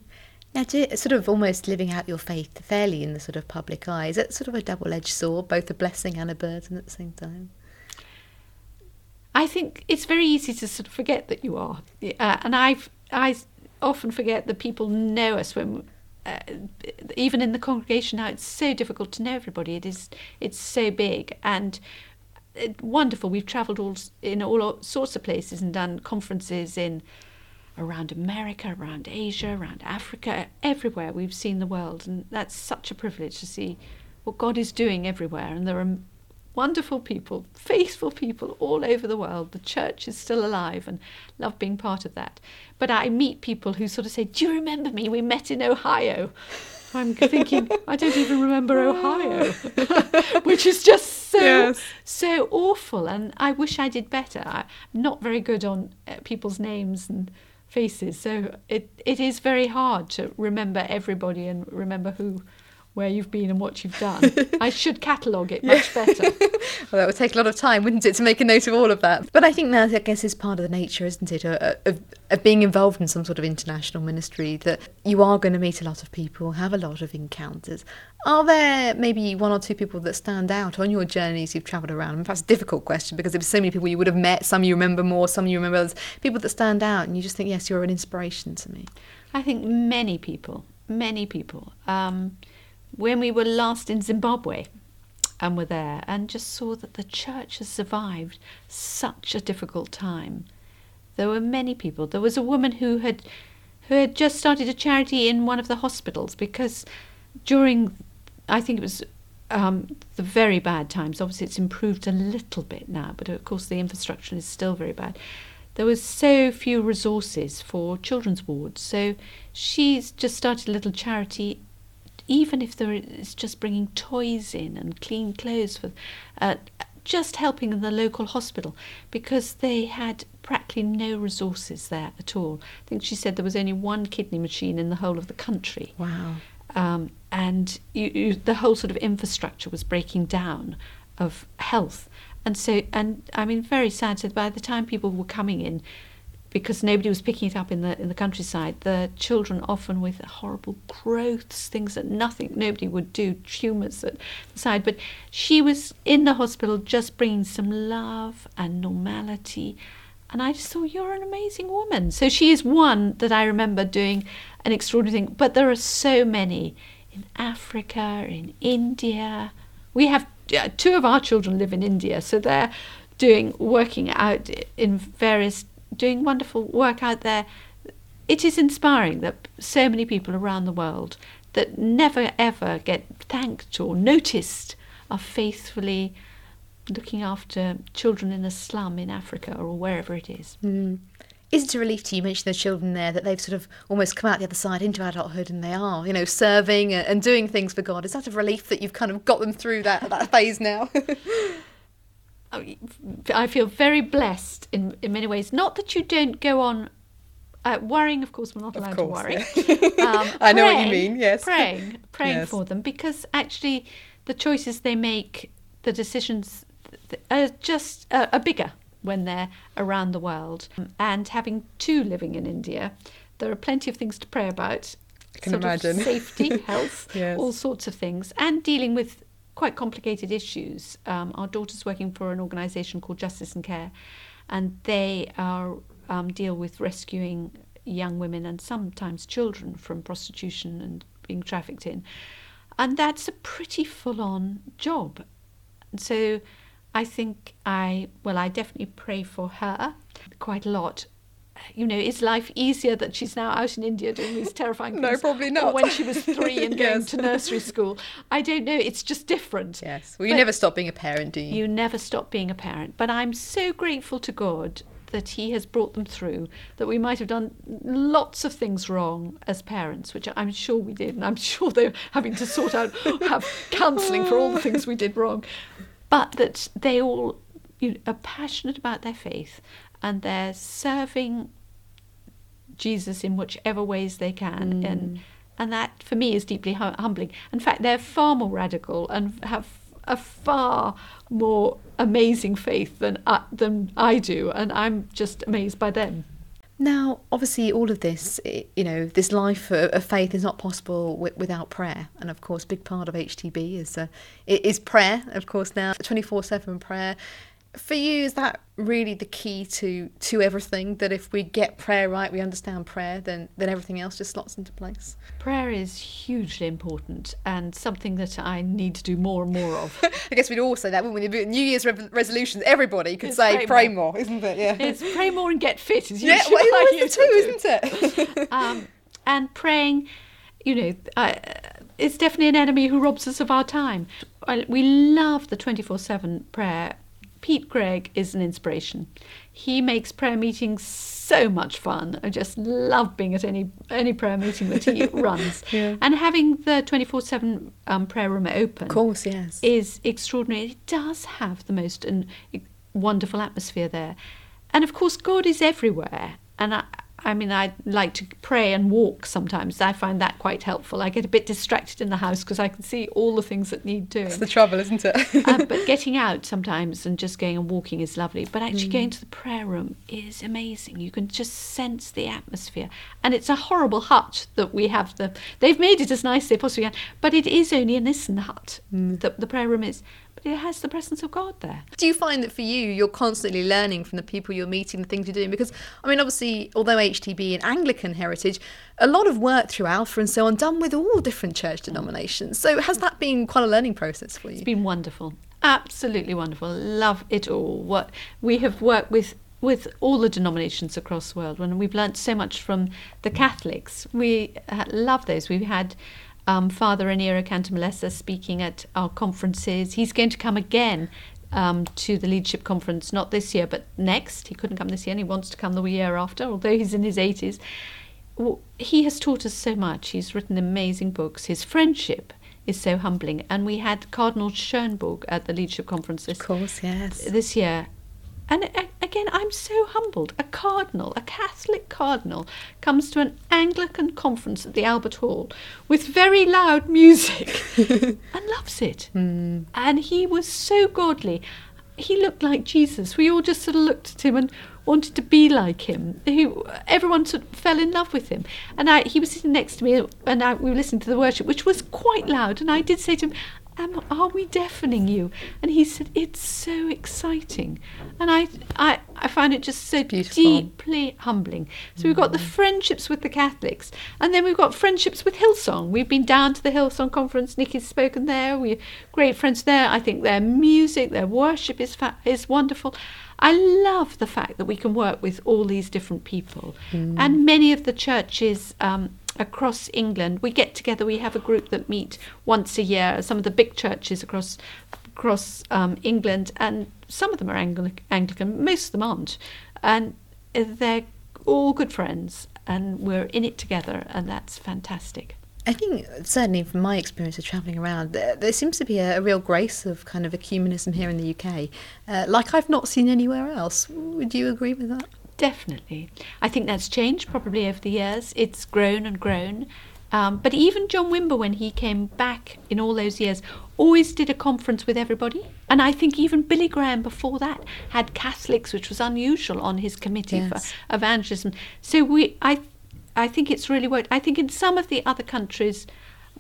Now, to sort of almost living out your faith fairly in the sort of public eye, is it sort of a double edged sword, both a blessing and a burden at the same time? I think it's very easy to sort of forget that you are, uh, and I've I often forget that people know us when. Uh, even in the congregation now, it's so difficult to know everybody. It is, it's so big and it, wonderful. We've travelled all in all sorts of places and done conferences in around America, around Asia, around Africa, everywhere. We've seen the world, and that's such a privilege to see what God is doing everywhere. And there are wonderful people, faithful people all over the world. The church is still alive and love being part of that. But I meet people who sort of say, Do you remember me? We met in Ohio. I'm thinking, I don't even remember Ohio, which is just so Yes. so awful. And I wish I did better. I'm not very good on uh, people's names and faces, so it it is very hard to remember everybody and remember who, where you've been and what you've done. I should catalogue it much better. Well, that would take a lot of time, wouldn't it, to make a note of all of that? But I think that, I guess, is part of the nature, isn't it, uh, of, of being involved in some sort of international ministry, that you are going to meet a lot of people, have a lot of encounters. Are there maybe one or two people that stand out on your journeys you've travelled around? And perhaps a difficult question because there's so many people you would have met, some you remember more, some you remember others, people that stand out, and you just think, yes, you're an inspiration to me. I think many people, many people. Um, when we were last in Zimbabwe and were there and just saw that the church has survived such a difficult time, there were many people. There was a woman who had who had just started a charity in one of the hospitals because during, I think it was um, the very bad times. Obviously, it's improved a little bit now, but of course the infrastructure is still very bad. There was so few resources for children's wards, so she's just started a little charity. Even if there is just bringing toys in and clean clothes for, uh, just helping in the local hospital because they had practically no resources there at all. I think she said there was only one kidney machine in the whole of the country Wow. um, and you, you, the whole sort of infrastructure was breaking down of health. And so, and I mean, very sad. So by the time people were coming in, because nobody was picking it up in the in the countryside, the children often with horrible growths, things that nothing, nobody would do, tumours at the side. But she was in the hospital just bringing some love and normality. And I just thought, you're an amazing woman. So she is one that I remember doing an extraordinary thing. But there are so many in Africa, in India. We have two of our children live in India, so they're doing working out in various doing wonderful work out there. It is inspiring that so many people around the world that never ever get thanked or noticed are faithfully looking after children in a slum in Africa or wherever it is. Mm. Is it a relief to you? Mentioned the children there that they've sort of almost come out the other side into adulthood and they are, you know, serving and doing things for God. Is that a relief that you've kind of got them through that, that phase now? I feel very blessed in, in many ways. Not that you don't go on uh, worrying, of course, we're not allowed course, to worry. yeah. um, I know what you mean, yes. Praying, praying Yes. for them because actually the choices they make, the decisions th- are just uh, are bigger when they're around the world. And having two living in India, there are plenty of things to pray about. I can imagine. safety, health, Yes. all sorts of things, and dealing with quite complicated issues. Um, our daughter's working for an organisation called Justice and Care, and they are um, deal with rescuing young women and sometimes children from prostitution and being trafficked in, and that's a pretty full-on job. And so, I think I well, I definitely pray for her quite a lot you know, is life easier that she's now out in India doing these terrifying things? No, probably not. Or when she was three and going to nursery school. I don't know. It's just different. Yes. Well, you But never stop being a parent, do you? You never stop being a parent. But I'm so grateful to God that He has brought them through, that we might have done lots of things wrong as parents, which I'm sure we did. And I'm sure they're having to sort out, have counselling for all the things we did wrong. But that they all you know, are passionate about their faith and they're serving Jesus in whichever ways they can. And and that for me is deeply hu- humbling. In fact, they're far more radical and have a far more amazing faith than I, than I do, and I'm just amazed by them. Now, obviously, all of this, you know, this life of faith is not possible wi- without prayer. And of course, big part of HTB is uh, is prayer. Of course, now twenty four seven prayer. For you, is that really the key to to everything? That if we get prayer right, we understand prayer, then then everything else just slots into place. Prayer is hugely important and something that I need to do more and more of. I guess we'd all say that, wouldn't we? New Year's re- resolutions. Everybody could It's say pray pray more." more, isn't it? Yeah. it's pray more and get fit. Is yeah, usually well, I it's the two, isn't it? um, and praying, you know, uh, it's definitely an enemy who robs us of our time. We love the 24 7 prayer. Pete Greig is an inspiration. He makes prayer meetings so much fun. I just love being at any any prayer meeting that he runs. Yeah. And having the 24 7 um, prayer room open of course, yes. is extraordinary. It does have the most an, wonderful atmosphere there. And of course, God is everywhere. And I, I mean, I like to pray and walk sometimes. I find that quite helpful. I get a bit distracted in the house because I can see all the things that need doing. It's the trouble, isn't it? um, but getting out sometimes and just going and walking is lovely. But actually going to the prayer room is amazing. You can just sense the atmosphere, and it's a horrible hut that we have. The they've made it as nice as they possibly can, but it is only a Nissen hut. The, the prayer room is, but it has the presence of God there. Do you find that for you, you're constantly learning from the people you're meeting, the things you're doing? Because, I mean, obviously, although HTB and Anglican heritage, a lot of work through Alpha and so on done with all different church denominations. So, has that been quite a learning process for you? It's been wonderful, absolutely wonderful. Love it all. What we have worked with with all the denominations across the world, and we've learnt so much from the Catholics. We uh, love those. We've had. Um, Father Raniero Cantalamessa speaking at our conferences. He's going to come again um, to the leadership conference, not this year, but next. He couldn't come this year and he wants to come the year after, although he's in his 80s. He has taught us so much. He's written amazing books. His friendship is so humbling. And we had Cardinal Schönborn at the leadership conference this, Of course, yes. this year. And again, I'm so humbled. A cardinal, a Catholic cardinal, comes to an Anglican conference at the Albert Hall with very loud music and loves it. Hmm. And he was so godly. He looked like Jesus. We all just sort of looked at him and wanted to be like him. He, everyone sort of fell in love with him. And I, he was sitting next to me, and I, we were listening to the worship, which was quite loud. And I did say to him, Am, are we deafening you? And he said, It's so exciting. And I, I, I find it just so Beautiful. deeply humbling. So we've got the friendships with the Catholics, and then we've got friendships with Hillsong. We've been down to the Hillsong conference. Nicky's spoken there. We're great friends there. I think their music, their worship is fa- is wonderful. I love the fact that we can work with all these different people, and many of the churches. Um, across England. We get together. We have a group that meet once a year. Some of the big churches across across um, England, and some of them are Angli- Anglican. Most of them aren't, and they're all good friends, and we're in it together, and that's fantastic. I think, certainly from my experience of travelling around, there, there seems to be a, a real grace of kind of ecumenism here in the UK, uh, like I've not seen anywhere else. Would you agree with that? Definitely. I think that's changed probably over the years. It's grown and grown. Um, but even John Wimber, when he came back in all those years, always did a conference with everybody. And I think even Billy Graham before that had Catholics, which was unusual, on his committee Yes. for evangelism. So we, I, I think it's really worked. I think in some of the other countries,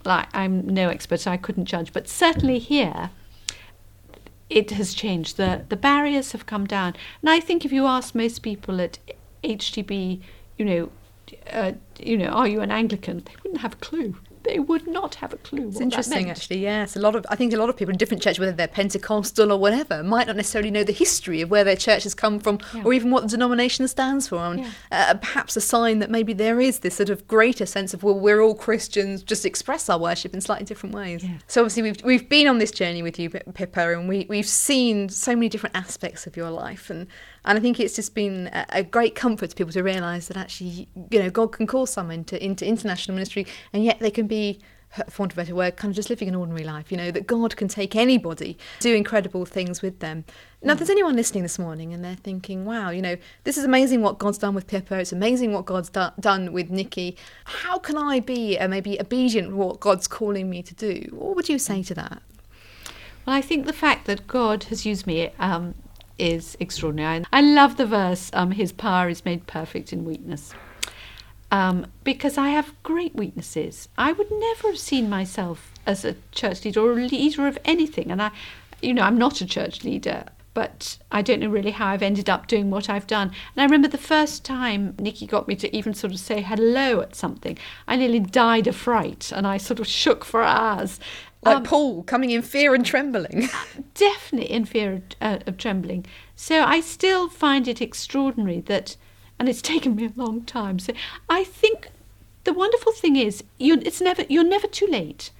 like I'm no expert, so I couldn't judge, but certainly here, it has changed. The the barriers have come down, and I think if you ask most people at HTB, you know, uh, you know, are you an Anglican? They wouldn't have a clue they would not have a clue. It's interesting, actually. Yes, a lot of I think a lot of people in different churches, whether they're Pentecostal or whatever, might not necessarily know the history of where their church has come from, yeah. or even what the denomination stands for. And yeah. uh, perhaps a sign that maybe there is this sort of greater sense of well, we're all Christians, just express our worship in slightly different ways. Yeah. So obviously we've we've been on this journey with you, Pippa, and we we've seen so many different aspects of your life and. And I think it's just been a, great comfort to people to realise that actually, you know, God can call someone into, into international ministry, and yet they can be for want of a better word, kind of just living an ordinary life, you know, that God can take anybody, do incredible things with them. Now, if there's anyone listening this morning and they're thinking, wow, you know, this is amazing what God's done with Pippa, it's amazing what God's do- done with Nicky, how can I be uh, maybe obedient to what God's calling me to do? What would you say to that? Well, I think the fact that God has used me um, is extraordinary. I love the verse, um, His power is made perfect in weakness. Um, because I have great weaknesses. I would never have seen myself as a church leader or a leader of anything. And I, you know, I'm not a church leader, but I don't know really how I've ended up doing what I've done. And I remember the first time Nicky got me to even sort of say hello at something, I nearly died of fright and I sort of shook for hours. Like um, Paul, coming in fear and trembling. definitely in fear of, uh, of trembling. So I still find it extraordinary that, and it's taken me a long time. So I think the wonderful thing is, you, it's never you're never too late.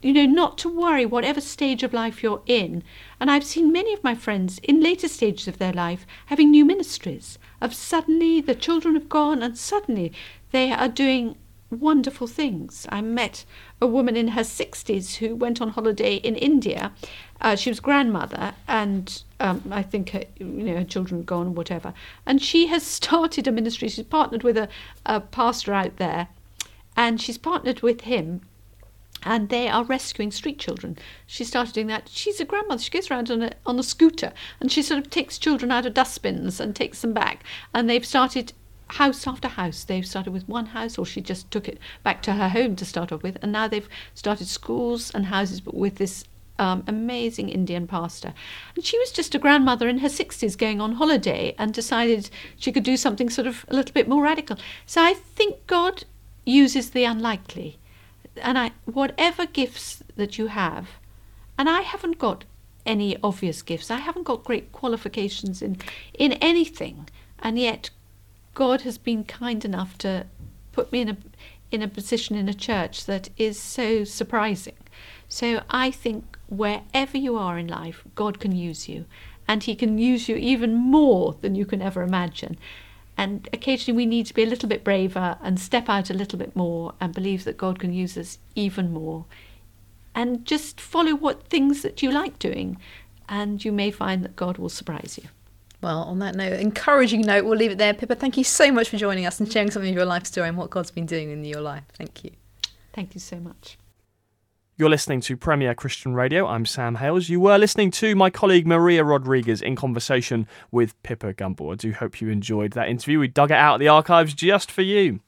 You know, not to worry, whatever stage of life you're in. And I've seen many of my friends in later stages of their life having new ministries. Of suddenly the children have gone, and suddenly they are doing wonderful things. I met a woman in her 60s who went on holiday in India. Uh, she was grandmother, and um, I think her, you know her children had gone, whatever. And she has started a ministry. She's partnered with a, a pastor out there, and she's partnered with him and they are rescuing street children. She started doing that. She's a grandmother. She goes around on a on a scooter and she sort of takes children out of dustbins and takes them back. And they've started house after house. They've started with one house, or she just took it back to her home to start off with, and now they've started schools and houses, but with this um, amazing Indian pastor. And she was just a grandmother in her 60s going on holiday and decided she could do something sort of a little bit more radical. So I think God uses the unlikely. And I, whatever gifts that you have, and I haven't got any obvious gifts, I haven't got great qualifications in, in anything, and yet God has been kind enough to put me in a in a position in a church that is so surprising. So I think wherever you are in life, God can use you, and He can use you even more than you can ever imagine. And occasionally we need to be a little bit braver and step out a little bit more and believe that God can use us even more. And just follow what things that you like doing, and you may find that God will surprise you. Well, on that note, encouraging note, we'll leave it there. Pippa, thank you so much for joining us and sharing some of your life story and what God's been doing in your life. Thank you. Thank you so much. You're listening to Premier Christian Radio. I'm Sam Hales. You were listening to my colleague Maria Rodriguez in conversation with Pippa Gumbel. I do hope you enjoyed that interview. We dug it out of the archives just for you.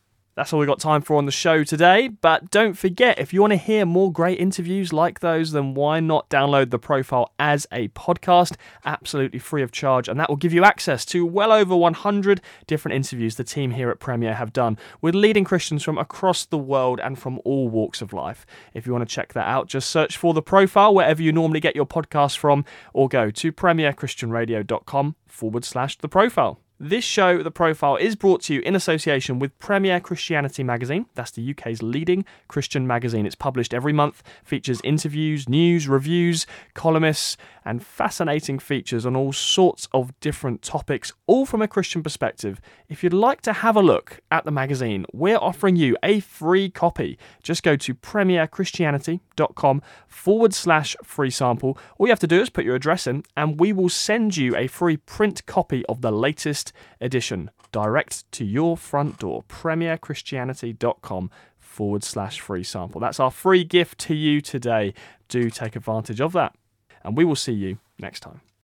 That's all we got time for on the show today. But don't forget, if you want to hear more great interviews like those, then why not download the profile as a podcast, absolutely free of charge? And that will give you access to well over 100 different interviews the team here at Premier have done with leading Christians from across the world and from all walks of life. If you want to check that out, just search for the profile wherever you normally get your podcasts from, or go to premierchristianradio.com forward slash the profile. This show, The Profile, is brought to you in association with Premier Christianity magazine. That's the UK's leading Christian magazine. It's published every month, features interviews, news, reviews, columnists, and fascinating features on all sorts of different topics, all from a Christian perspective. If you'd like to have a look at the magazine, we're offering you a free copy. Just go to premierchristianity.com forward slash free sample. All you have to do is put your address in, and we will send you a free print copy of the latest edition direct to your front door. premierchristianity.com forward slash free sample. That's our free gift to you today. Do take advantage of that and we will see you next time.